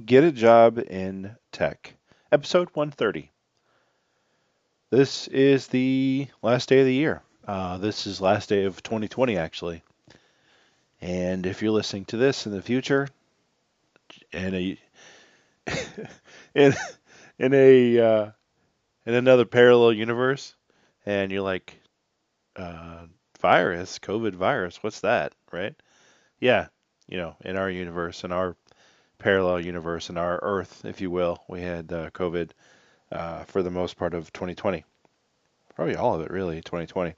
Get a Job in Tech, episode 130. This is the last day of the year. Uh, this is last day of 2020, actually. And if you're listening to this in the future, in a in in a uh, in another parallel universe, and you're like, uh, virus, COVID virus, what's that, right? Yeah, you know, in our universe, in our parallel universe, in our Earth, if you will, we had uh, COVID uh, for the most part of 2020. Probably all of it, really, 2020.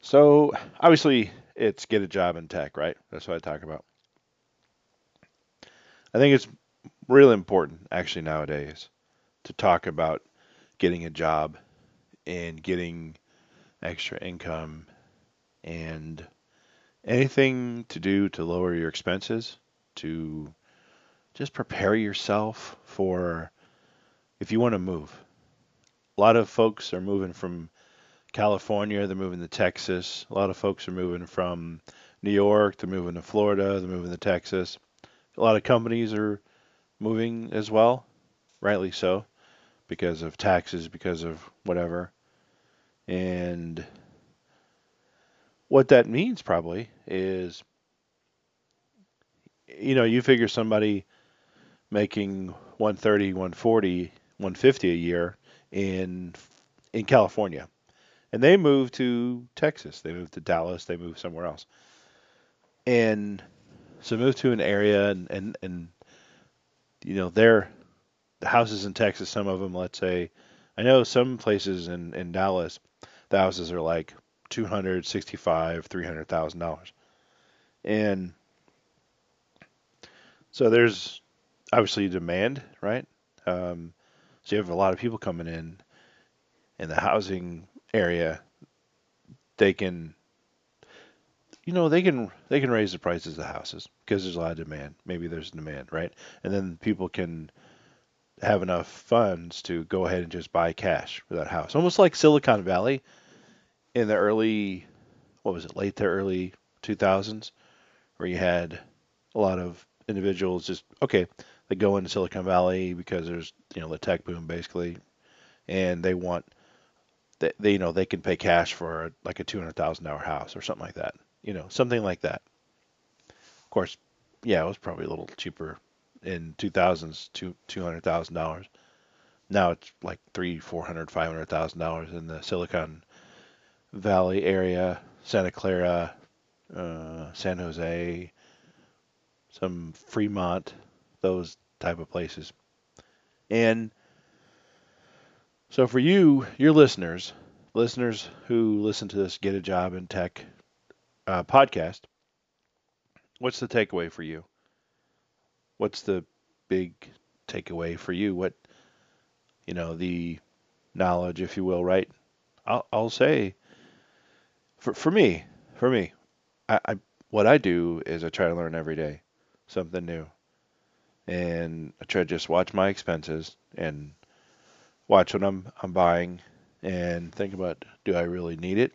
So, obviously, it's get a job in tech, right? That's what I talk about. I think it's really important, actually, nowadays, to talk about getting a job and getting extra income and anything to do to lower your expenses, to just prepare yourself for if you want to move. A lot of folks are moving from California, they're moving to Texas. A lot of folks are moving from New York, they're moving to Florida, they're moving to Texas. A lot of companies are moving as well, rightly so, because of taxes, because of whatever. And what that means probably is you know, you figure somebody making 130, 140, 150 a year in in California. And they move to Texas, they move to Dallas, they move somewhere else. And so move to an area and and, and you know, they're the houses in Texas, some of them, let's say, I know some places in, in Dallas, the houses are like two hundred sixty-five, three hundred thousand dollars, and so there's obviously demand, right? Um, so you have a lot of people coming in, in the housing area. They can, you know, they can they can raise the prices of the houses because there's a lot of demand. Maybe there's demand, right? And then people can have enough funds to go ahead and just buy cash for that house. Almost like Silicon Valley in the early, what was it, late to early 2000s, where you had a lot of individuals just okay, they go into Silicon Valley because there's you know the tech boom basically, and they want they, they you know they can pay cash for like a two hundred thousand dollar house or something like that, you know something like that. Of course, yeah, it was probably a little cheaper in 2000s, two two hundred thousand dollars. Now it's like three, four hundred, five hundred thousand dollars in the Silicon Valley area, Santa Clara, uh, San Jose, some Fremont, those type of places. And so for you, your listeners, listeners who listen to this Get a Job in Tech uh, podcast, what's the takeaway for you? What's the big takeaway for you? What, you know, the knowledge, if you will, right? I'll, I'll say, for, for me, for me, I, I what I do is I try to learn every day something new. And I try to just watch my expenses and watch what I'm I'm buying and think about do I really need it?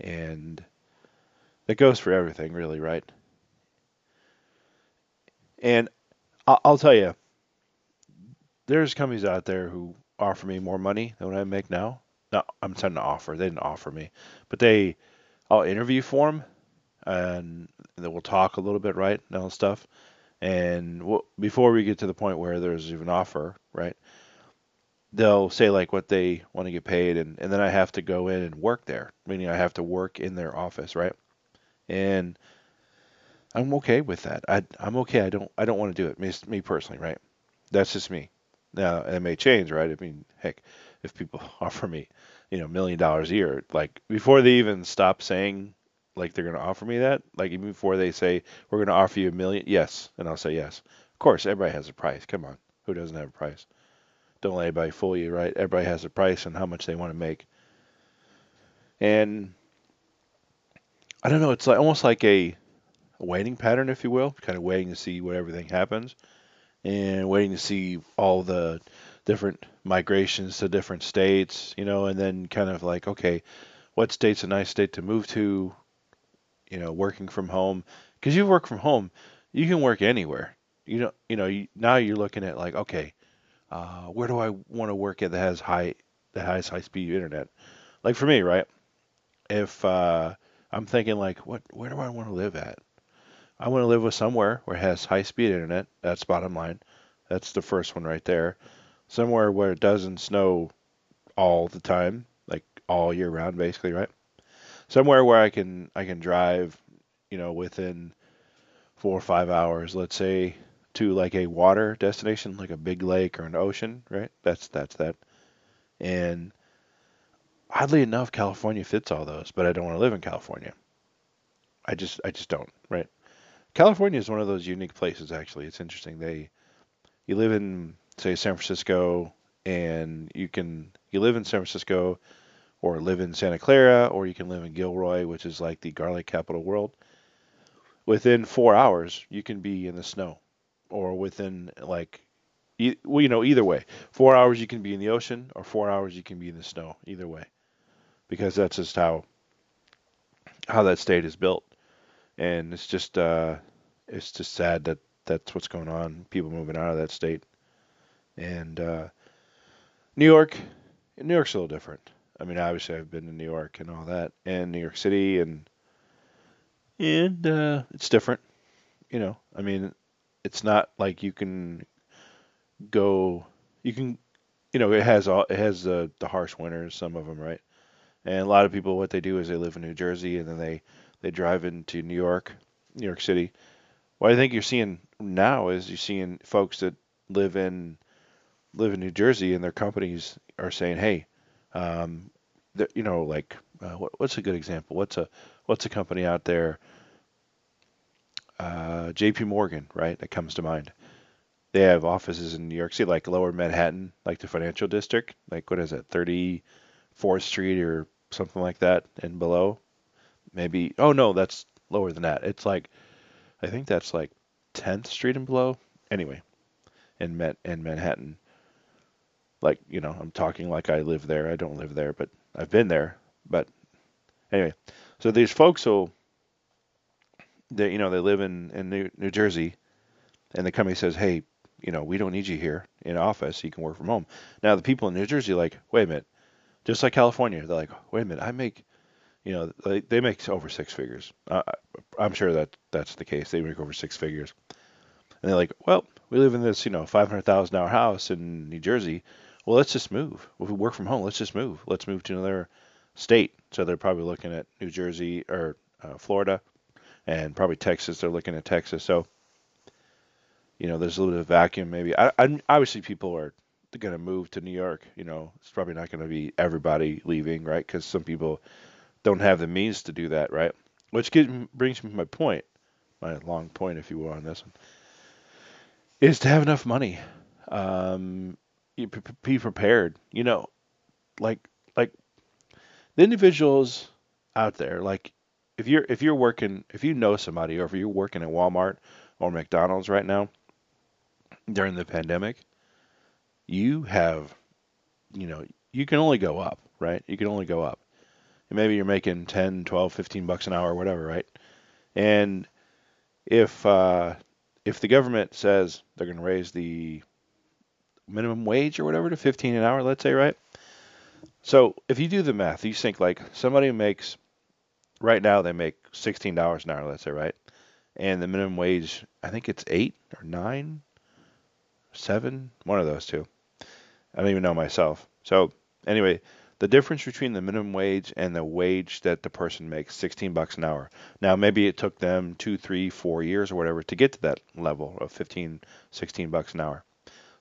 And that goes for everything really, right? And I'll, tell you, there's companies out there who offer me more money than what I make now. No, I'm trying to offer. They didn't offer me, but they, I'll interview for them, and then we'll talk a little bit, right, and stuff. And we'll, before we get to the point where there's even offer, right, they'll say like what they want to get paid, and, and then I have to go in and work there, meaning I have to work in their office, right? And I'm okay with that. I, I'm okay. I don't I don't want to do it. Me, me personally, right? That's just me. Now it may change, right? I mean, heck, if people offer me, you know, million dollars a year, like before they even stop saying like they're going to offer me that, like even before they say we're going to offer you a million, yes, and I'll say yes. Of course, everybody has a price. Come on, who doesn't have a price? Don't let anybody fool you, right? Everybody has a price and how much they want to make. And I don't know, it's like almost like a, a waiting pattern, if you will, kind of waiting to see what everything happens, and waiting to see all the different migrations to different states, you know, and then kind of like, okay, what state's a nice state to move to? You know, working from home, because you work from home, you can work anywhere. You know, you know, you, now you're looking at like, okay, uh, where do I want to work at that has high that has high speed internet? Like for me, right? If uh, I'm thinking like, what, where do I want to live at? I want to live with somewhere where it has high speed internet. That's bottom line. That's the first one right there. Somewhere where it doesn't snow all the time, like all year round, basically, right? Somewhere where I can I can drive, you know, within four or five hours, let's say, to like a water destination, like a big lake or an ocean, right? That's that's that. And oddly enough, California fits all those, but I don't want to live in California. I just I just don't, right? California is one of those unique places actually. It's interesting. They you live in say San Francisco and you can you live in San Francisco or live in Santa Clara or you can live in Gilroy, which is like the garlic capital world. Within 4 hours, you can be in the snow or within like well, you know, either way. 4 hours you can be in the ocean or 4 hours you can be in the snow, either way. Because that's just how how that state is built. And it's just uh it's just sad that that's what's going on. People moving out of that state. And uh, New York, New York's a little different. I mean, obviously, I've been to New York and all that, and New York City, and and uh, it's different. You know, I mean, it's not like you can go. You can, you know, it has all. It has the the harsh winters, some of them, right? And a lot of people, what they do is they live in New Jersey and then they they drive into New York, New York City. What I think you're seeing now is you're seeing folks that live in live in New Jersey and their companies are saying, hey, um, you know, like uh, what, what's a good example? What's a what's a company out there? Uh, J.P. Morgan, right? That comes to mind. They have offices in New York City, like Lower Manhattan, like the financial district, like what is it, 34th Street or something like that, and below. Maybe. Oh no, that's lower than that. It's like, I think that's like 10th Street and below. Anyway, in Met in Manhattan like you know i'm talking like i live there i don't live there but i've been there but anyway. So these folks will they you know they live in in new, new jersey and the company says hey you know we don't need you here in office you can work from home. Now the people in new jersey like wait a minute just like california. They're like wait a minute i make you know they, they make over six figures. Uh, i'm sure that that's the case they make over six figures. And they're like well we live in this you know $500000 house in new jersey well, let's just move. If we work from home, let's just move. Let's move to another state. So they're probably looking at New Jersey or uh, Florida, and probably Texas. They're looking at Texas. So, you know, there's a little bit of vacuum maybe. I, I obviously people are going to move to New York. You know, it's probably not going to be everybody leaving, right? Because some people don't have the means to do that, right? Which brings me to my point, my long point, if you will, on this one, is to have enough money. Um, you be prepared. You know, like like the individuals out there, like if you're if you're working if you know somebody or if you're working at Walmart or McDonald's right now during the pandemic, you have you know, you can only go up, right? You can only go up. And maybe you're making 10, 12, 15 bucks an hour whatever, right? And if uh if the government says they're going to raise the minimum wage or whatever to 15 an hour, let's say, right? So if you do the math, you think like somebody makes right now they make $16 an hour, let's say, right? And the minimum wage, I think it's eight or nine, seven, one of those two. I don't even know myself. So anyway, the difference between the minimum wage and the wage that the person makes 16 bucks an hour now maybe it took them two three four years or whatever to get to that level of 15 16 bucks an hour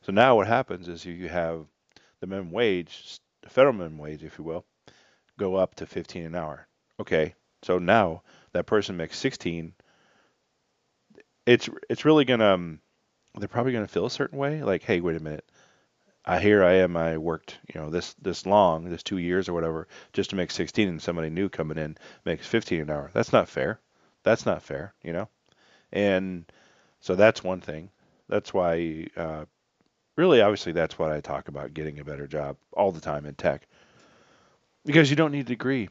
so now what happens is you have the minimum wage, the federal minimum wage, if you will, go up to 15 an hour. Okay, so now that person makes 16. It's it's really gonna um, they're probably gonna feel a certain way. Like, hey, wait a minute. I here I am. I worked you know this this long, this two years or whatever, just to make 16, and somebody new coming in makes 15 an hour. That's not fair. That's not fair. You know, and so that's one thing. That's why uh, really, obviously, that's what I talk about getting a better job all the time in tech. Because you don't need a degree.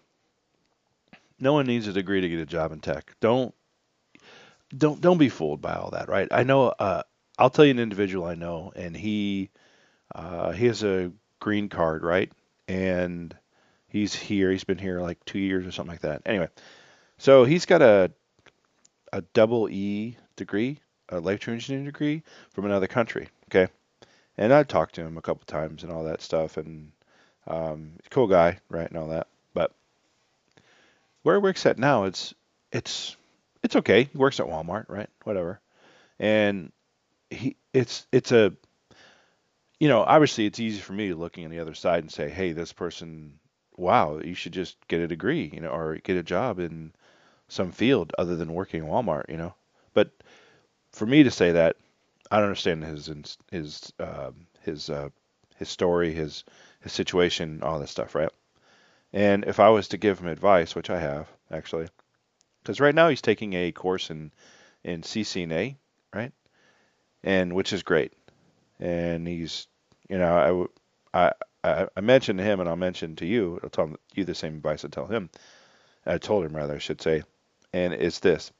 No one needs a degree to get a job in tech. Don't. don't don't be fooled by all that, right? I know. Uh, I'll tell you an individual I know, and he uh, he has a green card, right? And he's here. He's been here like two years or something like that. Anyway, so he's got a a double E degree, a life engineering degree from another country. Okay, and I've talked to him a couple times and all that stuff, and um, cool guy, right, and all that. But where he works at now, it's it's it's okay. He works at Walmart, right? Whatever. And he it's it's a you know, obviously it's easy for me looking on the other side and say, "Hey, this person, wow, you should just get a degree, you know, or get a job in some field other than working in Walmart, you know." But for me to say that, I don't understand his his um, his uh, his story, his his situation, all this stuff, right? And if I was to give him advice, which I have actually, because right now he's taking a course in in CCNA, right? And which is great. And he's, you know, I I I mentioned to him, and I'll mention to you. I'll tell you the same advice I tell him. I told him rather, I should say, and it's this.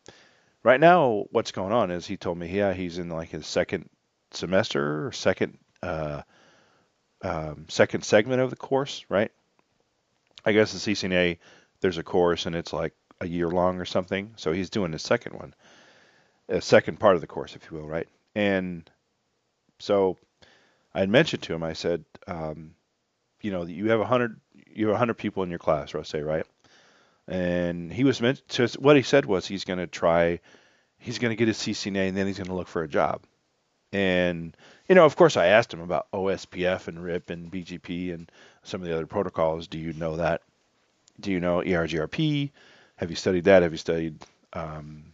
Right now, what's going on is he told me, yeah, he's in like his second semester or second uh, um, second segment of the course, right? I guess the CCNA, there's a course and it's like a year long or something. So he's doing his second one, a second part of the course, if you will, right? And so I had mentioned to him, I said, um, you know, you have a hundred, you have a hundred people in your class, say, right? And he was meant to, what he said was he's going to try, he's going to get his CCNA and then he's going to look for a job. And, you know, of course I asked him about OSPF and RIP and BGP and some of the other protocols. Do you know that? Do you know EIGRP? Have you studied that? Have you studied um,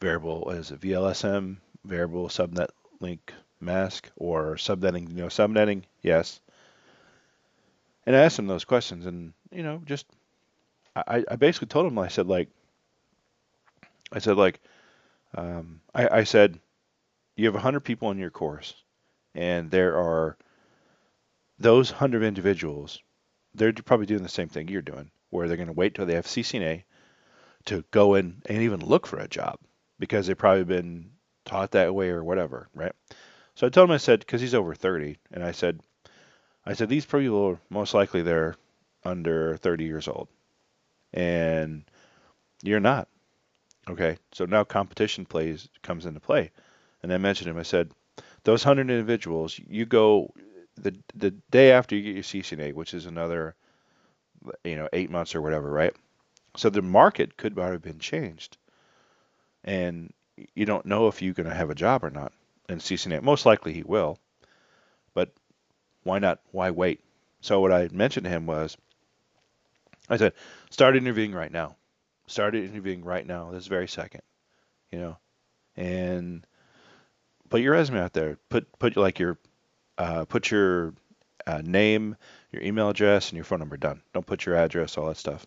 variable as a VLSM, variable subnet link mask, or subnetting? You know, subnetting? Yes. And I asked him those questions, and you know, just I, I basically told him I said like I said like um, I, I said you have 100 people in your course and there are those 100 individuals they're probably doing the same thing you're doing where they're going to wait till they have CCNA to go in and even look for a job because they've probably been taught that way or whatever, right? So I told him, I said, because he's over 30, and I said, I said these people are most likely they're under 30 years old, and you're not. Okay, so now competition plays comes into play, and I mentioned him. I said, those hundred individuals, you go the the day after you get your CCNA, which is another you know, eight months or whatever, right? So the market could have been changed. And you don't know if you're going to have a job or not in CCNA. Most likely he will. But why not? Why wait? So what I mentioned to him was, I said, start interviewing right now. Start interviewing right now, this very second. You know, and put your resume out there. Put put like your uh, put your uh, name, your email address, and your phone number. Done. Don't put your address, all that stuff,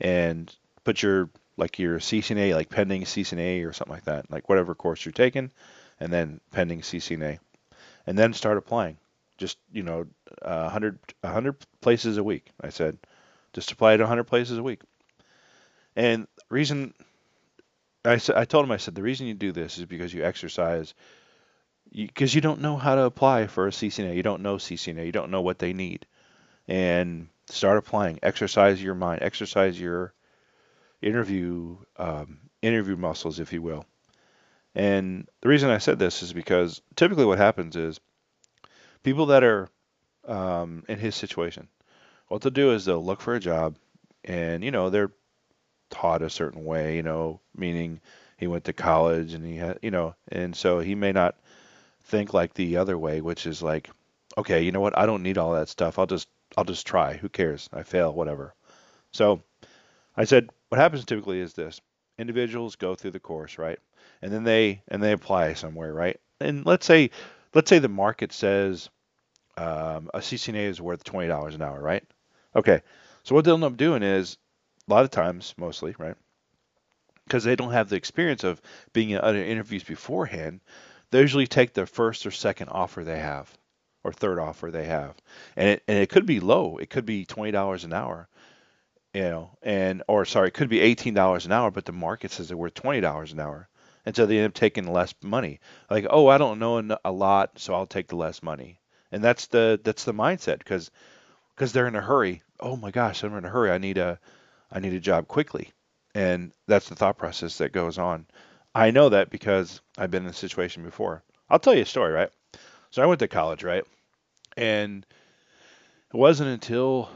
and put your like your CCNA, like pending CCNA or something like that, like whatever course you're taking, and then pending CCNA, and then start applying. Just you know, uh, 100 100 places a week. I said, just apply to 100 places a week. And reason I I told him, I said, the reason you do this is because you exercise because you, you, don't know how to apply for a CCNA. You don't know CCNA. You don't know what they need. And start applying. Exercise your mind. Exercise your interview um, interview muscles, if you will. And the reason I said this is because typically what happens is people that are um, in his situation, what they'll do is they'll look for a job, and you know they're taught a certain way, you know, meaning he went to college and he had, you know, and so he may not think like the other way, which is like, okay, you know what? I don't need all that stuff. I'll just I'll just try. Who cares? I fail, whatever. So I said, what happens typically is this: individuals go through the course, right, and then they and they apply somewhere, right? And let's say let's say the market says um, a CCNA is worth twenty dollars an hour, right? Okay, so what they'll end up doing is a lot of times, mostly, right? Because they don't have the experience of being in other interviews beforehand, they usually take the first or second offer they have or third offer they have and it, and it could be low it could be $20 an hour you know and or sorry it could be $18 an hour but the market says they're worth $20 an hour and so they end up taking less money. Like, oh, I don't know a lot, so I'll take the less money, and that's the that's the mindset because because they're in a hurry. Oh my gosh, I'm in a hurry. I need a I need a job quickly, and that's the thought process that goes on. I know that because I've been in a situation before. I'll tell you a story, right? So I went to college, right? And it wasn't until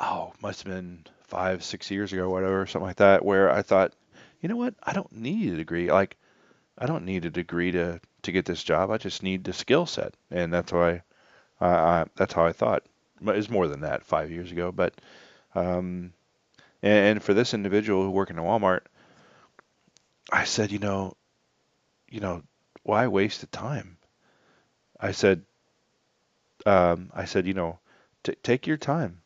oh, must have been five, six years ago, whatever, something like that, where I thought, you know what? I don't need a degree. Like, I don't need a degree to to get this job. I just need the skill set, and that's why I, I that's how I thought. It's more than that five years ago, but um, and, and for this individual who worked in Walmart, I said, you know, you know, why waste the time? I said, um, I said, you know, t- take your time,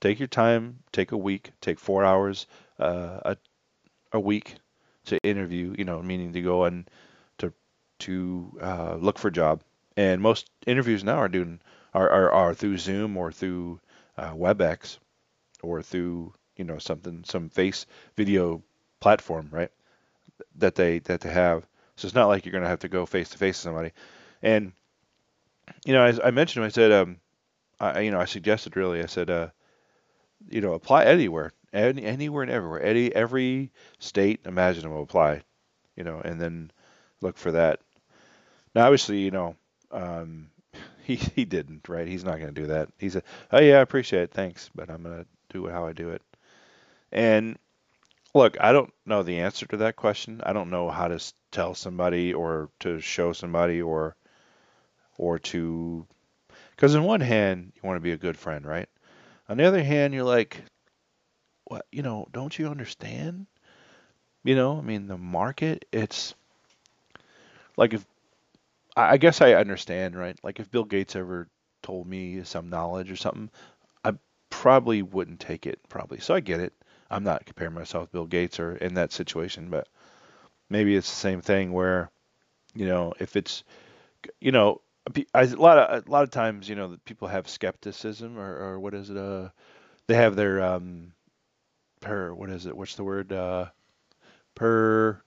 take your time, take a week, take four hours uh, a a week to interview, you know, meaning to go and to to uh, look for a job. And most interviews now are doing are, are, are through Zoom or through uh, WebEx or through you know something some face video platform, right? That they that they have. So it's not like you're going to have to go face to face with somebody. And you know, as I mentioned, I said, um, I you know I suggested really, I said, uh, you know, apply anywhere, any, anywhere and everywhere, any every state imaginable apply, you know, and then look for that. Now, obviously, you know, um, he he didn't, right? He's not going to do that. He said, "Oh yeah, I appreciate it, thanks, but I'm going to do how I do it." And look, I don't know the answer to that question. I don't know how to tell somebody or to show somebody or or to because in one hand you want to be a good friend, right? On the other hand, you're like, what? You know, don't you understand? You know, I mean, the market. It's like if I guess I understand, right? Like if Bill Gates ever told me some knowledge or something, I probably wouldn't take it. Probably. So I get it. I'm not comparing myself with Bill Gates or in that situation, but maybe it's the same thing where, you know, if it's, you know, a lot of a lot of times, you know, people have skepticism or, or what is it? Uh, they have their um, per what is it? What's the word? Uh, per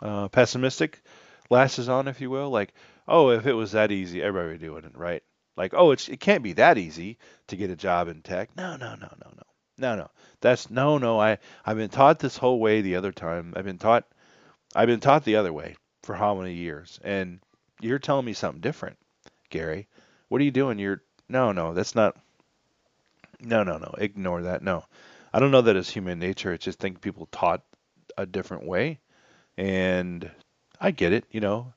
uh, pessimistic glasses on, if you will. Like, oh, if it was that easy, everybody would do it, right? Like, oh, it's it can't be that easy to get a job in tech. No, no, no, no, no, no, no. That's no, no. I I've been taught this whole way the other time. I've been taught I've been taught the other way for how many years, and you're telling me something different. Gary. What are you doing? You're no, no, that's not. No, no, no. Ignore that. No, I don't know that it's human nature. It's just think people taught a different way, and I get it. You know,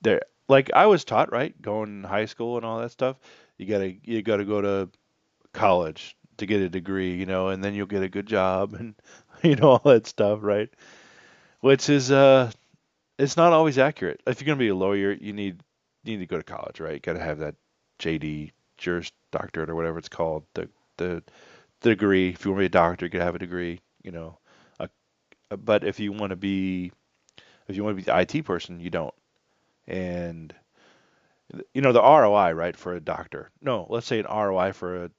there like I was taught right, going high school and all that stuff. You gotta you gotta go to college to get a degree, you know, and then you'll get a good job and you know all that stuff, right? Which is uh, it's not always accurate. If you're gonna be a lawyer, you need you need to go to college, right? You got to have that JD Juris Doctorate or whatever it's called, the the, the degree. If you want to be a doctor, you got to have a degree, you know. But if you want to be if you want to be the IT person, you don't. And you know the ROI, right, for a doctor. No, let's say an ROI for a,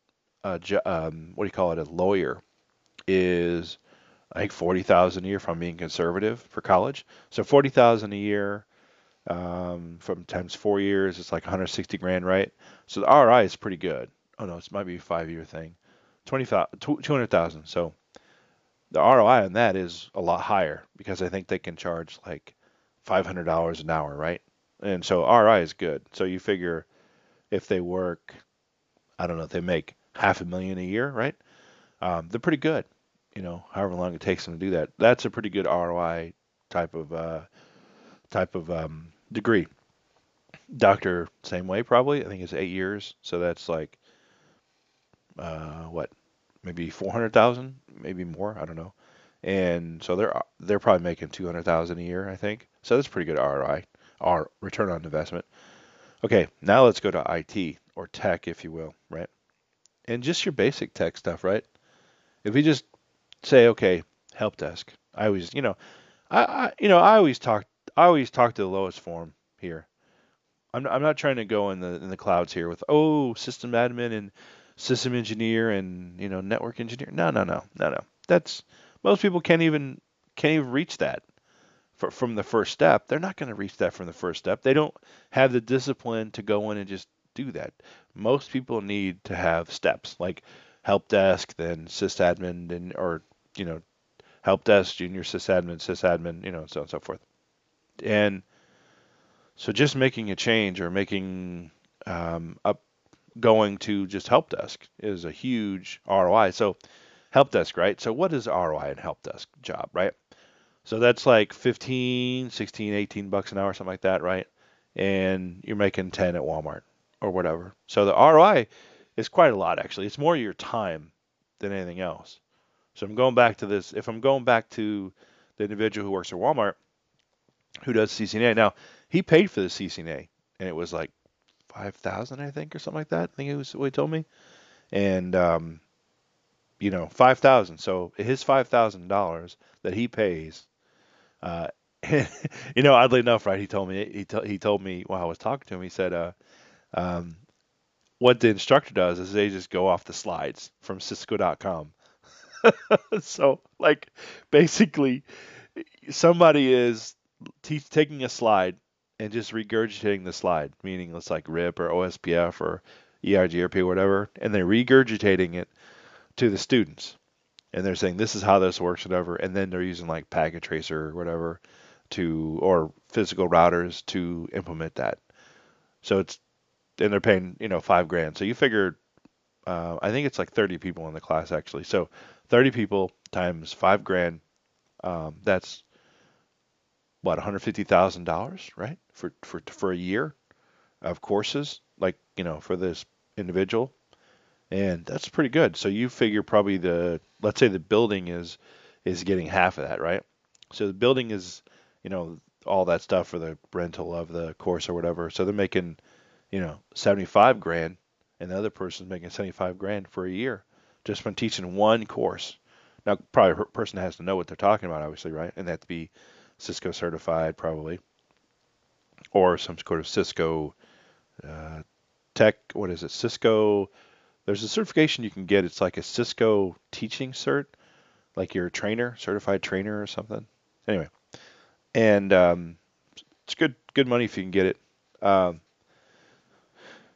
a um, what do you call it, a lawyer, is I think forty thousand a year from being conservative for college. So forty thousand a year um, from times four years, it's like 160 grand, right? So the ROI is pretty good. Oh no, it might be a five year thing. 200,000. So the ROI on that is a lot higher because I think they can charge like $500 an hour, right? And so ROI is good. So you figure if they work, I don't know, if they make half a million a year, right? Um, they're pretty good. You know, however long it takes them to do that. That's a pretty good ROI type of uh, type of um, degree. Doctor, same way probably. I think it's eight years, so that's like uh, what, maybe four hundred thousand, maybe more. I don't know. And so they're they're probably making two hundred thousand a year, I think. So that's pretty good ROI, or return on investment. Okay, now let's go to IT or tech, if you will, right? And just your basic tech stuff, right? If we just say, okay, help desk. I always, you know, I, I you know, I always talk I always talk to the lowest form here. I'm, I'm not trying to go in the in the clouds here with oh system admin and system engineer and you know network engineer. No, no, no, no, no. That's most people can't even can't even reach that. For, from the first step, they're not going to reach that from the first step. They don't have the discipline to go in and just do that. Most people need to have steps like help desk, then sysadmin, and or you know help desk, junior sysadmin, sysadmin, you know, so on and so forth. And so just making a change or making um, up going to just help desk is a huge ROI. So help desk, right? So what is ROI in help desk job, right? So that's like 15, 16, 18 bucks an hour, something like that, right? And you're making 10 at Walmart or whatever. So the ROI is quite a lot actually. It's more your time than anything else. So I'm going back to this. If I'm going back to the individual who works at Walmart, who does CCNA. Now he paid for the CCNA, and it was like five thousand, I think, or something like that. I think it was what he told me, and um, you know, five thousand. So his five thousand dollars that he pays, uh, you know, oddly enough, right? He told me he t- he told me while I was talking to him, he said, uh, um, what the instructor does is they just go off the slides from Cisco.com. so like basically somebody is taking a slide and just regurgitating the slide, meaning it's like RIP or OSPF or EIGRP or whatever, and they're regurgitating it to the students. And they're saying this is how this works, whatever, and then they're using like packet tracer or whatever to or physical routers to implement that. So it's and they're paying you know five grand. So you figure, uh, I think it's like 30 people in the class actually. So 30 people times five grand, um, that's what $150,000, right? For for for a year of courses, like, you know, for this individual. And that's pretty good. So you figure probably the let's say the building is is getting half of that, right? So the building is, you know, all that stuff for the rental of the course or whatever. So they're making, you know, 75 grand and the other person's making 75 grand for a year just from teaching one course. Now, probably a person has to know what they're talking about, obviously, right? And they have to be Cisco certified, probably, or some sort of Cisco uh, tech. What is it? Cisco. There's a certification you can get. It's like a Cisco teaching cert, like you're a trainer, certified trainer or something. Anyway, and um, it's good good money if you can get it. Um,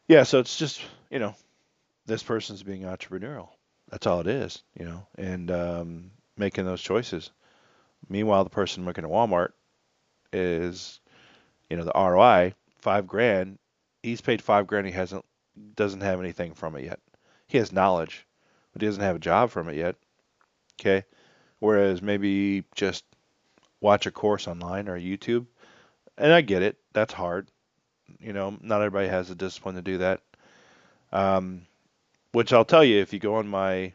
yeah, so it's just you know, this person's being entrepreneurial. That's all it is, you know, and um, making those choices. Meanwhile, the person working at Walmart is, you know, the ROI five grand. He's paid five grand. He hasn't doesn't have anything from it yet. He has knowledge, but he doesn't have a job from it yet. Okay, whereas maybe just watch a course online or YouTube, and I get it. That's hard. You know, not everybody has the discipline to do that. Um, which I'll tell you, if you go on my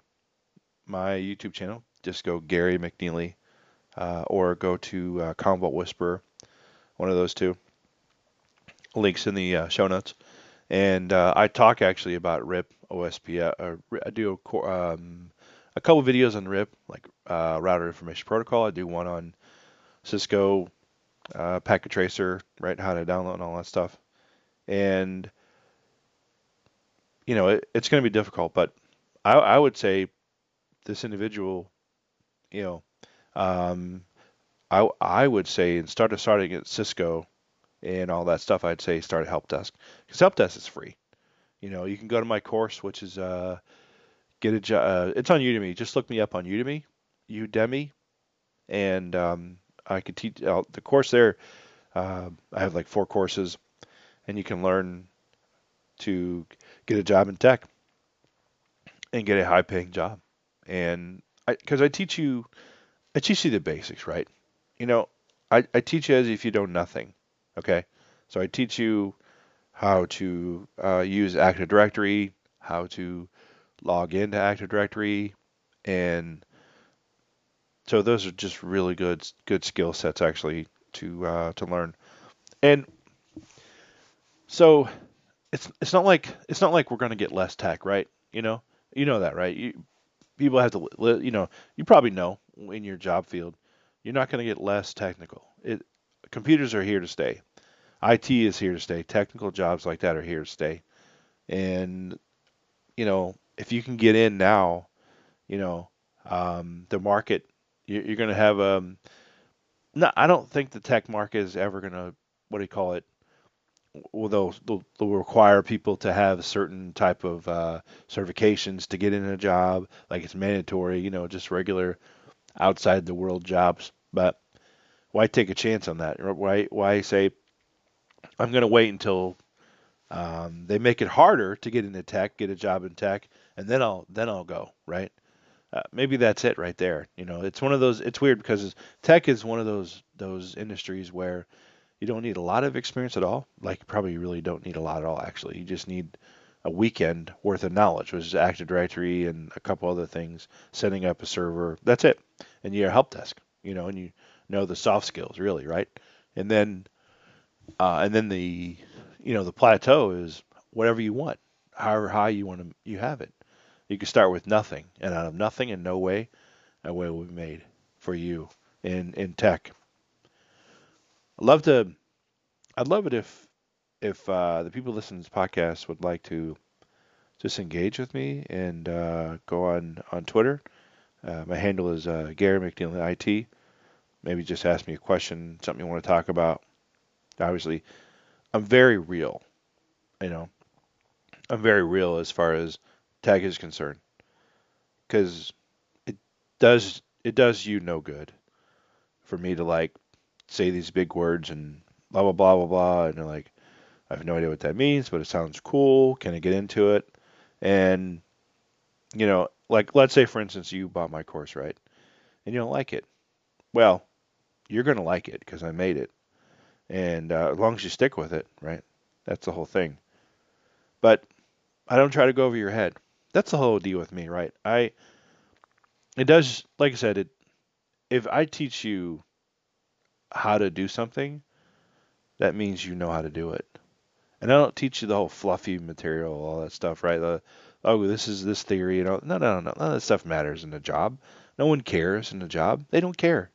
my YouTube channel, just go Gary McNeely uh, or go to uh, Commvault Whisperer, one of those two. Links in the uh, show notes. And uh, I talk actually about RIP OSPF. Uh, I do a, um, a couple videos on RIP, like uh, Router Information Protocol. I do one on Cisco uh, Packet Tracer, right? How to download and all that stuff. And you know, it, it's going to be difficult, but I, I would say this individual, you know, um, I I would say instead of starting at Cisco and all that stuff, I'd say start at Help Desk because Help Desk is free. You know, you can go to my course, which is uh, get a job. Uh, it's on Udemy. Just look me up on Udemy, Udemy, and um, I could teach uh, the course there. Uh, I have like four courses, and you can learn to get a job in tech and get a high-paying job. And because I, I teach you I teach you the basics, right? You know, I, I teach you as if you know nothing. Okay, so I teach you how to uh, use Active Directory, how to log into Active Directory, and so those are just really good good skill sets actually to uh, to learn. And so it's it's not like it's not like we're going to get less tech, right? You know, you know that, right? You, people have to, you know, you probably know in your job field, you're not going to get less technical. It, computers are here to stay. IT is here to stay. Technical jobs like that are here to stay. And, you know, if you can get in now, you know, um, the market, you're, you're going to have, um, no, I don't think the tech market is ever gonna what do you call it? Well, they'll, they'll, they'll require people to have certain type of uh, certifications to get in a job, like it's mandatory, you know, just regular outside the world jobs. But why take a chance on that? Why why say I'm going to wait until um, they make it harder to get into tech, get a job in tech, and then I'll then I'll go right. Uh, maybe that's it right there. You know, it's one of those. It's weird because tech is one of those those industries where you don't need a lot of experience at all. Like you probably really don't need a lot at all. Actually, you just need a weekend worth of knowledge, which is Active Directory and a couple other things, setting up a server. That's it, and you're a help desk. You know, and you know the soft skills really, right? And then, uh, and then the, you know, the plateau is whatever you want, however high you want to you have it. You can start with nothing, and out of nothing and no way, a way will be made for you in in tech. I'd love to. I'd love it if if uh, the people listening to this podcast would like to just engage with me and uh, go on on Twitter. Uh, my handle is uh, Gary McNeil IT. Maybe just ask me a question, something you want to talk about. Obviously, I'm very real. You know, I'm very real as far as tech is concerned, because it does it does you no good for me to like say these big words and blah blah blah blah blah, and they're like, I have no idea what that means, but it sounds cool. Can I get into it? And you know, like let's say for instance you bought my course, right? And you don't like it. Well, you're going to like it because I made it. And uh, as long as you stick with it, right? That's the whole thing. But I don't try to go over your head. That's the whole deal with me, right? I it does like I said, it if I teach you how to do something, that means you know how to do it. And I don't teach you the whole fluffy material, all that stuff, right? The, oh, this is this theory, you know. No, no, no, none of that stuff matters in a job. No one cares in a job. They don't care.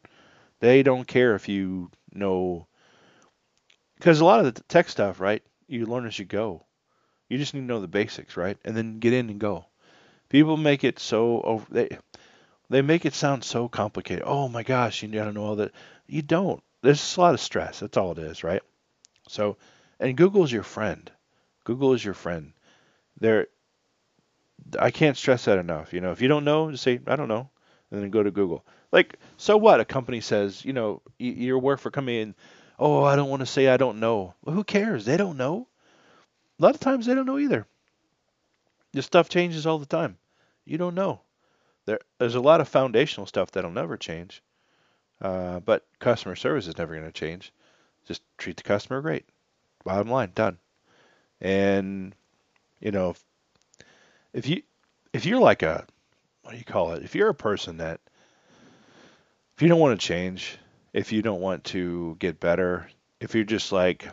They don't care if you know, because a lot of the tech stuff, right? You learn as you go. You just need to know the basics, right? And then get in and go. People make it so over they they make it sound so complicated. Oh my gosh, you gotta know all that. You don't. There's a lot of stress. That's all it is, right? So, and Google's your friend. Google is your friend. There, I can't stress that enough. You know, if you don't know, just say I don't know, and then go to Google. Like, so what? A company says, you know, your work for coming in, oh, I don't want to say I don't know. Well, who cares? They don't know. A lot of times they don't know either. This stuff changes all the time. You don't know. There, there's a lot of foundational stuff that'll never change. Uh, but customer service is never going to change. Just treat the customer great. Bottom line, done. And you know, if, if you if you're like a what do you call it? If you're a person that if you don't want to change, if you don't want to get better, if you're just like,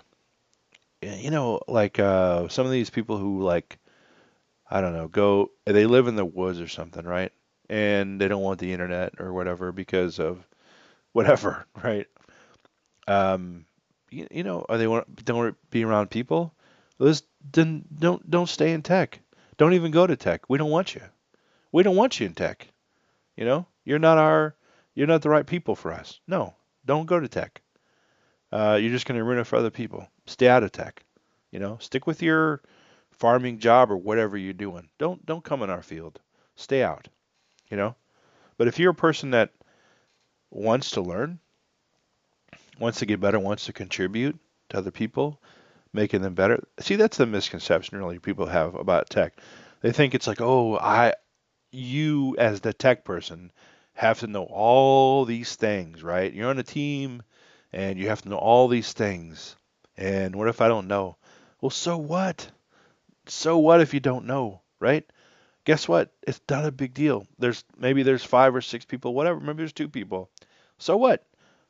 you know, like uh, some of these people who like, I don't know, go, they live in the woods or something, right? And they don't want the internet or whatever because of whatever, right? Um, you, you know, or they want don't want to be around people. Then don't don't stay in tech. Don't even go to tech. We don't want you. We don't want you in tech. You know, you're not our you're not the right people for us. No, don't go to tech. Uh, you're just going to ruin it for other people. Stay out of tech. You know, stick with your farming job or whatever you're doing. Don't don't come in our field. Stay out. You know, but if you're a person that wants to learn, wants to get better, wants to contribute to other people, making them better. See, that's the misconception really people have about tech. They think it's like, oh, I, you as the tech person have to know all these things, right? You're on a team and you have to know all these things. And what if I don't know? Well, so what? So what if you don't know, right? Guess what? It's not a big deal. There's maybe there's five or six people, whatever. Maybe there's two people. So what?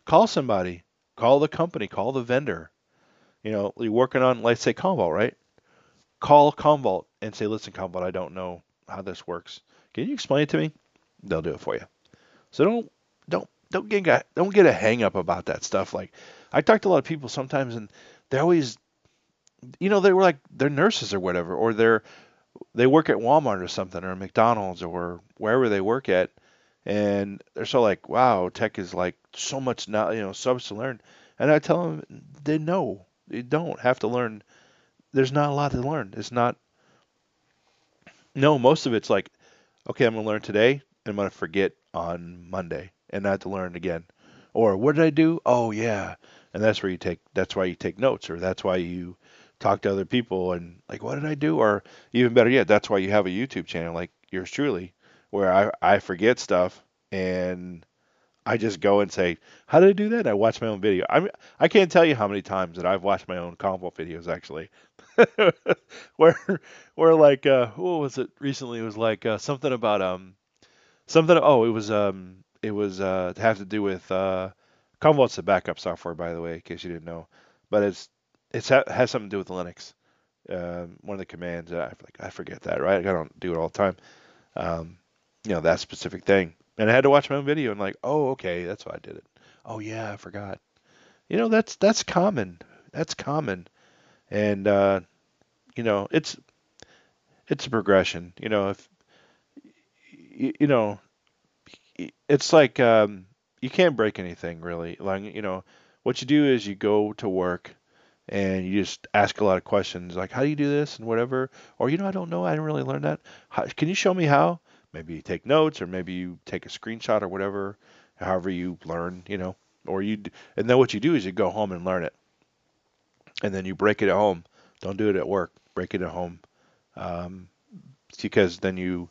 Call somebody. Call the company. Call the vendor. You know, you're working on, let's say, Commvault, right? Call Commvault and say, listen, Commvault, I don't know how this works. Can you explain it to me? They'll do it for you. So don't don't don't get a, don't get a hang up about that stuff. Like I talk to a lot of people sometimes, and they're always, you know, they were like they're nurses or whatever, or they're they work at Walmart or something, or McDonald's or wherever they work at, and they're so like, wow, tech is like so much now, you know, subs to learn. And I tell them they know they don't have to learn. There's not a lot to learn. It's not. No, most of it's like, okay, I'm gonna learn today, and I'm gonna forget on Monday, and not to learn again. Or what did I do? Oh yeah, and that's where you take. That's why you take notes, or that's why you talk to other people and like, what did I do? Or even better yet, that's why you have a YouTube channel like yours truly, where I I forget stuff and I just go and say, "How did I do that?" And I watch my own video. I I can't tell you how many times that I've watched my own Commvault videos actually, where where like uh, what was it recently? It was like uh, something about um something. Oh, it was um it was uh to have to do with uh Commvault's the backup software by the way, in case you didn't know, but it's it's ha- has something to do with Linux. Um, one of the commands I like I forget that right. I don't do it all the time. Um, you know that specific thing and I had to watch my own video and like, oh, okay, that's why I did it. Oh yeah, I forgot. You know, that's that's common. That's common, and uh, you know, it's it's a progression. You know, if you, you know, it's like um, you can't break anything really. Like you know, what you do is you go to work and you just ask a lot of questions like how do you do this? and whatever. Or you know i don't know. I didn't really learn that. How, can you show me how? Maybe you take notes or maybe you take a screenshot or whatever, however you learn, you know, or you and then what you do is you go home and learn it, and then you break it at home. Don't do it at work. Break it at home, um, because then you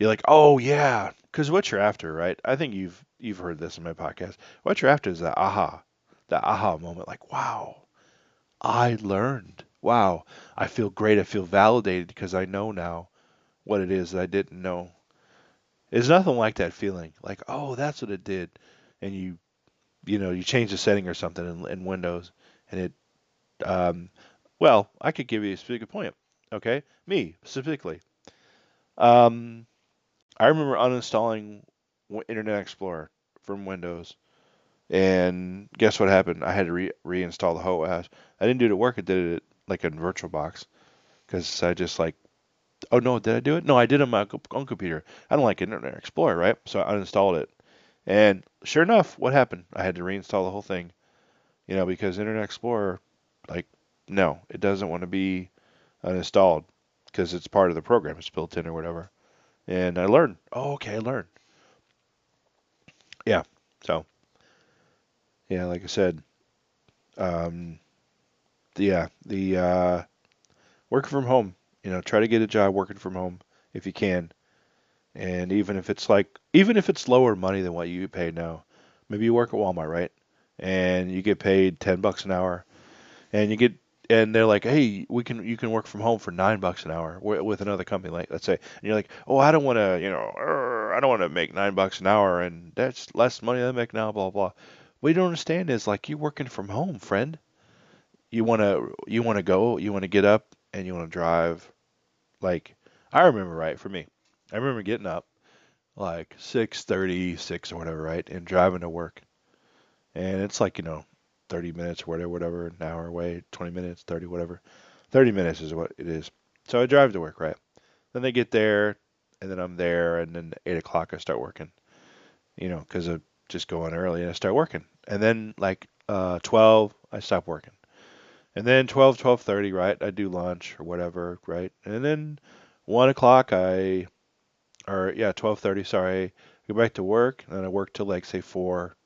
you're like, oh yeah, because what you're after, right? I think you've you've heard this in my podcast. What you're after is that aha, that aha moment, like wow, I learned. Wow, I feel great. I feel validated because I know now what it is that I didn't know. It's nothing like that feeling. Like, oh, that's what it did, and you, you know, you change the setting or something in, in Windows, and it, um, well, I could give you a specific point. Okay, me specifically. Um, I remember uninstalling Internet Explorer from Windows, and guess what happened? I had to re- reinstall the whole ass. I didn't do it at work. I did it like in VirtualBox because I just like Oh no, did I do it? No, I did it on my own computer. I don't like Internet Explorer, right? So I uninstalled it, and sure enough, what happened? I had to reinstall the whole thing, you know, because Internet Explorer, like, no, it doesn't want to be uninstalled because it's part of the program. It's built in or whatever. And I learned. Oh, okay, I learned. Yeah. So, yeah, like I said, um, yeah, the uh, working from home you know, try to get a job working from home if you can. And even if it's like, even if it's lower money than what you pay now, maybe you work at Walmart, right? And you get paid 10 bucks an hour and you get, and they're like, hey, we can, you can work from home for nine bucks an hour with another company, like, let's say, and you're like, oh, I don't want to, you know, I don't want to make nine bucks an hour and that's less money than I make now, blah, blah. What you don't understand is like, you're working from home, friend. You want to, you want to go, you want to get up and you want to drive like I remember right for me. I remember getting up like 6:30, 6 or whatever, right, and driving to work. And it's like, you know, 30 minutes whatever, whatever, an hour away, 20 minutes, 30, whatever. 30 minutes is what it is. So I drive to work, right? Then they get there, and then I'm there, and then 8 o'clock I start working, you know, because I just go on early and I start working. And then like uh, 12, I stop working. And then 12, 12.30, right, I do lunch or whatever, right? And then 1 o'clock, I, or yeah, 12.30, sorry, I go back to work, and then I work till like, say, 4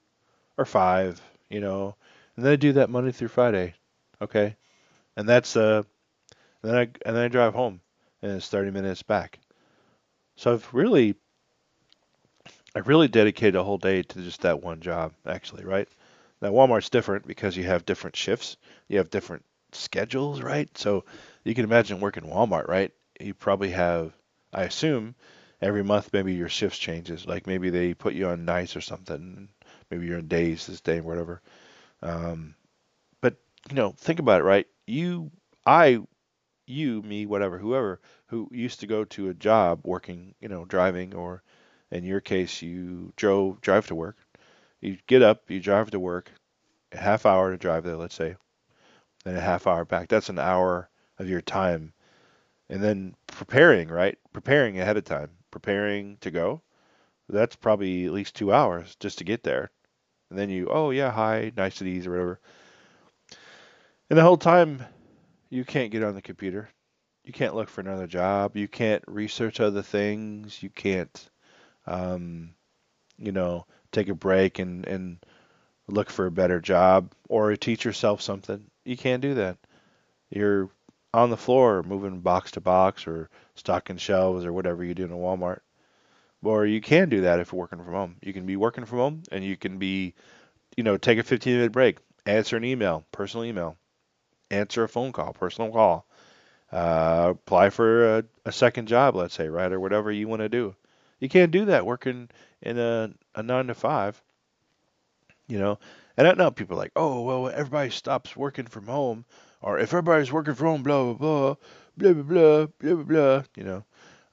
or 5, you know, and then I do that Monday through Friday, okay? And that's, uh, and then I, and then I drive home, and it's 30 minutes back. So I've really, I've really dedicated a whole day to just that one job, actually, right? Now Walmart's different because you have different shifts, you have different schedules, right? So you can imagine working Walmart, right? You probably have, I assume, every month maybe your shifts changes. Like maybe they put you on nights or something. Maybe you're on days this day, or whatever. Um, but you know, think about it, right? You, I, you, me, whatever, whoever who used to go to a job working, you know, driving, or in your case, you drove drive to work you get up, you drive to work, a half hour to drive there, let's say, then a half hour back. That's an hour of your time. And then preparing, right? Preparing ahead of time, preparing to go. That's probably at least two hours just to get there. And then you, oh yeah, hi, niceties or whatever. And the whole time you can't get on the computer. You can't look for another job. You can't research other things. You can't, um, you know, take a break and, and look for a better job or teach yourself something. You can't do that. You're on the floor moving box to box or stocking shelves or whatever you do in a Walmart. Or you can do that if you're working from home. You can be working from home and you can be, you know, take a 15 minute break, answer an email, personal email, answer a phone call, personal call, uh, apply for a, a second job, let's say, right, or whatever you want to do. You can't do that working in a, a nine to five, you know. And I know people are like, oh, well, everybody stops working from home, or if everybody's working from home, blah, blah, blah, blah, blah, blah, blah, blah, blah, you know,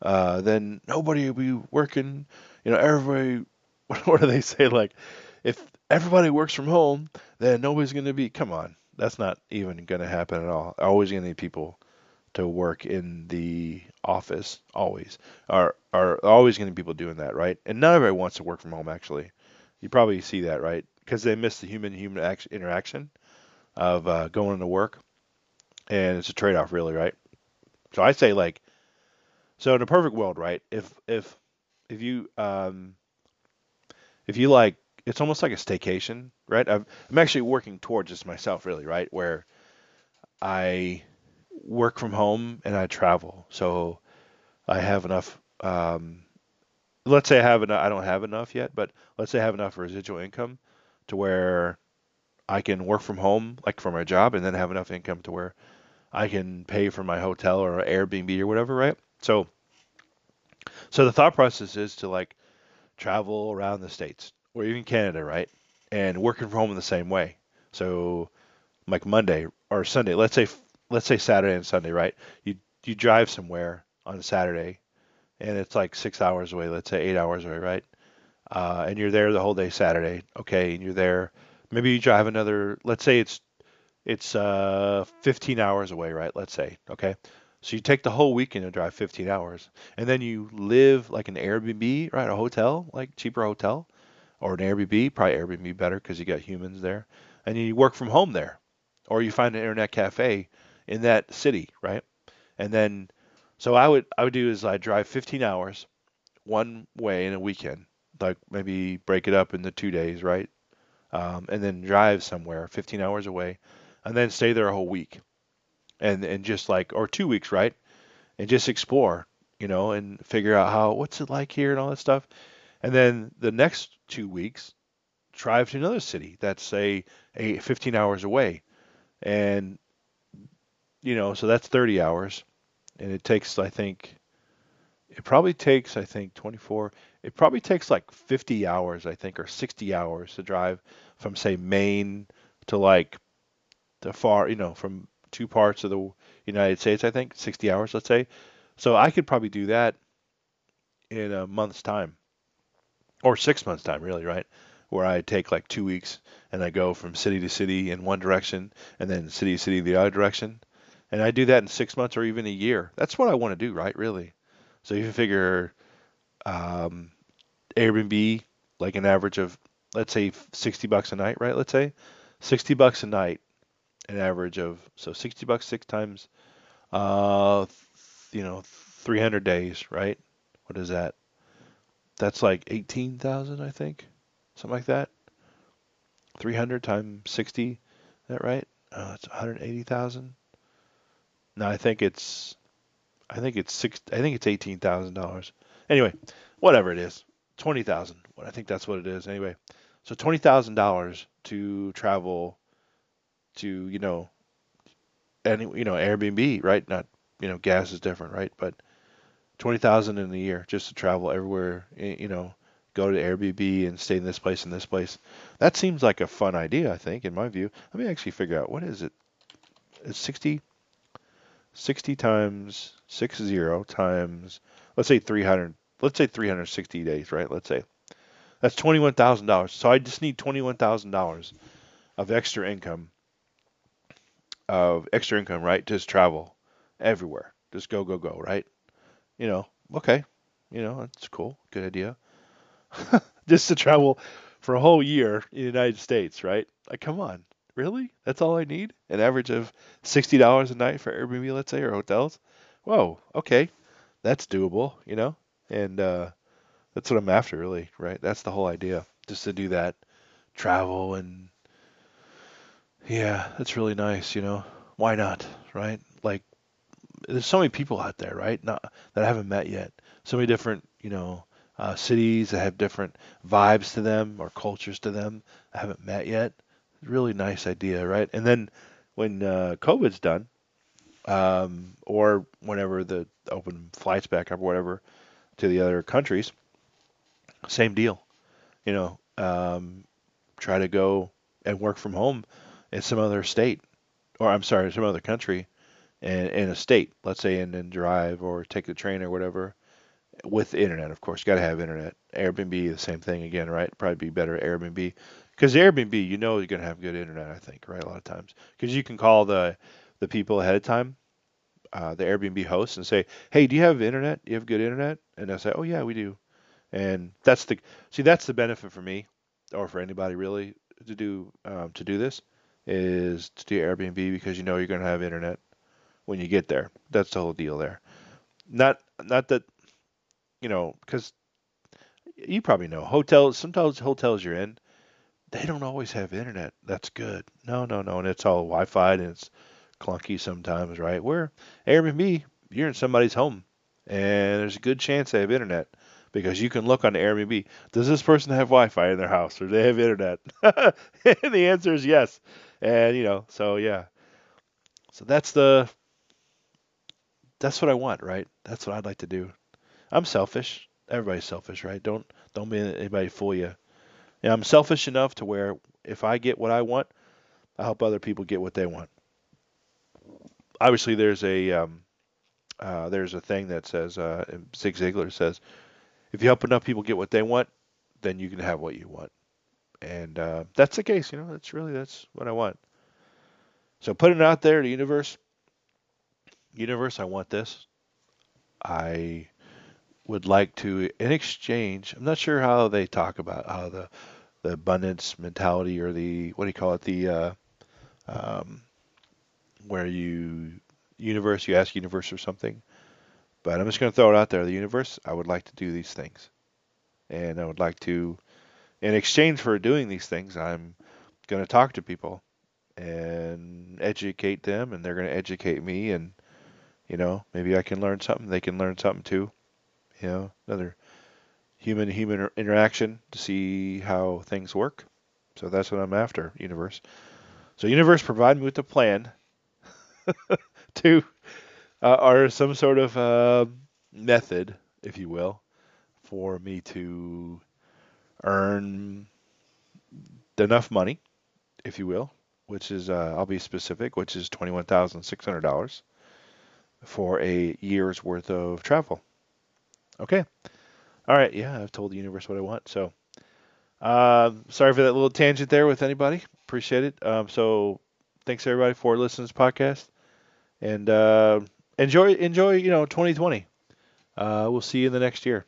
uh, then nobody will be working, you know, everybody, what do they say? Like, if everybody works from home, then nobody's going to be, come on, that's not even going to happen at all. Always going to need people to work in the office. Always are are always going to be people doing that, right? And not everybody wants to work from home. Actually, you probably see that, right? Because they miss the human human interaction of uh, going to work, and it's a trade off, really, right? So I say like, so in a perfect world, right? If if if you um if you like it's almost like a staycation, right? i am actually working towards this myself, really, right? Where I work from home and I travel, so I have enough. Um, let's say I have enough. I don't have enough yet, but let's say I have enough residual income to where I can work from home, like for my job, and then have enough income to where I can pay for my hotel or Airbnb or whatever, right? So, so the thought process is to like travel around the states, or even Canada, right? And working from home in the same way. So like Monday or Sunday, let's say let's say Saturday and Sunday, right? You you drive somewhere on Saturday and it's like six hours away, let's say eight hours away, right? Uh, and you're there the whole day Saturday, okay, and you're there. Maybe you drive another. Let's say it's it's uh, 15 hours away, right? Let's say, okay. So you take the whole weekend to drive 15 hours, and then you live like an Airbnb, right? A hotel, like cheaper hotel, or an Airbnb, probably Airbnb better because you got humans there, and you work from home there, or you find an internet cafe in that city, right? And then, so I would I would do is I drive 15 hours one way in a weekend, like maybe break it up into two days, right? Um, and then drive somewhere 15 hours away, and then stay there a whole week, and and just like or two weeks, right? And just explore, you know, and figure out how what's it like here and all that stuff. And then the next two weeks, drive to another city that's say a 15 hours away, and you know, so that's 30 hours, and it takes I think it probably takes I think 24. It probably takes like 50 hours I think or 60 hours to drive from say Maine to like the far, you know, from two parts of the United States, I think, 60 hours, let's say. So I could probably do that in a month's time or six months' time, really, right? Where I take like two weeks and I go from city to city in one direction and then city to city the other direction. And I do that in six months or even a year. That's what I want to do, right? Really. So you figure um, Airbnb, like an average of, let's say, 60 bucks a night, right? Let's say 60 bucks a night an average of so 60 bucks six times uh you know 300 days right? What is that? That's like 18,000 I think something like that. 300 times 60 is that right? Oh that's 180,000 no I think it's I think it's six I think it's $18,000 anyway whatever it is 20,000 I think that's what it is anyway. So $20,000 to travel to you know any you know Airbnb, right? Not you know gas is different, right? But twenty thousand in a year just to travel everywhere, you know, go to Airbnb and stay in this place and this place. That seems like a fun idea, I think, in my view. Let me actually figure out what is it. It's 60, 60 times six zero times let's say 300 let's say 360 days right let's say that's $21,000 so I just need $21,000 of extra income of extra income, right? Just travel everywhere. Just go, go, go, right? You know, okay. You know, that's cool. Good idea. just to travel for a whole year in the United States, right? Like, come on, really? That's all I need? An average of sixty dollars a night for Airbnb, let's say, or hotels. Whoa, okay, that's doable, you know. And uh, that's what I'm after, really, right? That's the whole idea, just to do that, travel and yeah, that's really nice, you know. Why not, right? Like, there's so many people out there, right? Not that I haven't met yet. So many different, you know, uh, cities that have different vibes to them or cultures to them I haven't met yet. Really nice idea, right? And then when uh, COVID's done, um, or whenever the open flights back up or whatever to the other countries, same deal. You know, um, try to go and work from home in some other state, or I'm sorry, some other country, in, in a state, let's say, and then drive or take the train or whatever, with internet, of course. Got to have internet. Airbnb, the same thing again, right? Probably be better Airbnb because Airbnb, you know, you're gonna have good internet. I think, right? A lot of times because you can call the the people ahead of time, uh, the Airbnb hosts, and say, "Hey, do you have internet? Do you have good internet?" And they'll say, "Oh yeah, we do." And that's the see that's the benefit for me, or for anybody really to do um, to do this is to do Airbnb because you know you're gonna have internet when you get there. That's the whole deal there. Not not that you know, because you probably know hotels. Sometimes hotels you're in, they don't always have internet. That's good. No, no, no, and it's all Wi-Fi and it's clunky sometimes, right? Where Airbnb, you're in somebody's home, and there's a good chance they have internet because you can look on Airbnb. Does this person have Wi-Fi in their house or do they have internet? and the answer is yes. And you know, so yeah. So that's the that's what I want, right? That's what I'd like to do. I'm selfish. Everybody's selfish, right? Don't don't be anybody fool you. Yeah, I'm selfish enough to where if I get what I want, I help other people get what they want. Obviously, there's a um, uh, there's a thing that says uh, Zig Ziglar says, if you help enough people get what they want, then you can have what you want, and uh, that's the case. You know, that's really that's what I want. So putting it out there, the universe, universe, I want this. I would like to, in exchange, I'm not sure how they talk about how the the abundance mentality or the what do you call it the uh, um, where you universe you ask universe or something but i'm just going to throw it out there the universe i would like to do these things and i would like to in exchange for doing these things i'm going to talk to people and educate them and they're going to educate me and you know maybe i can learn something they can learn something too you know, another human human interaction to see how things work. So that's what I'm after, universe. So universe, provide me with a plan to, uh, or some sort of uh, method, if you will, for me to earn enough money, if you will, which is uh, I'll be specific, which is twenty one thousand six hundred dollars for a year's worth of travel. Okay. All right. Yeah, I've told the universe what I want. So, uh, sorry for that little tangent there with anybody. Appreciate it. Um, so, thanks everybody for listening to this podcast, and uh, enjoy enjoy you know 2020. Uh, we'll see you in the next year.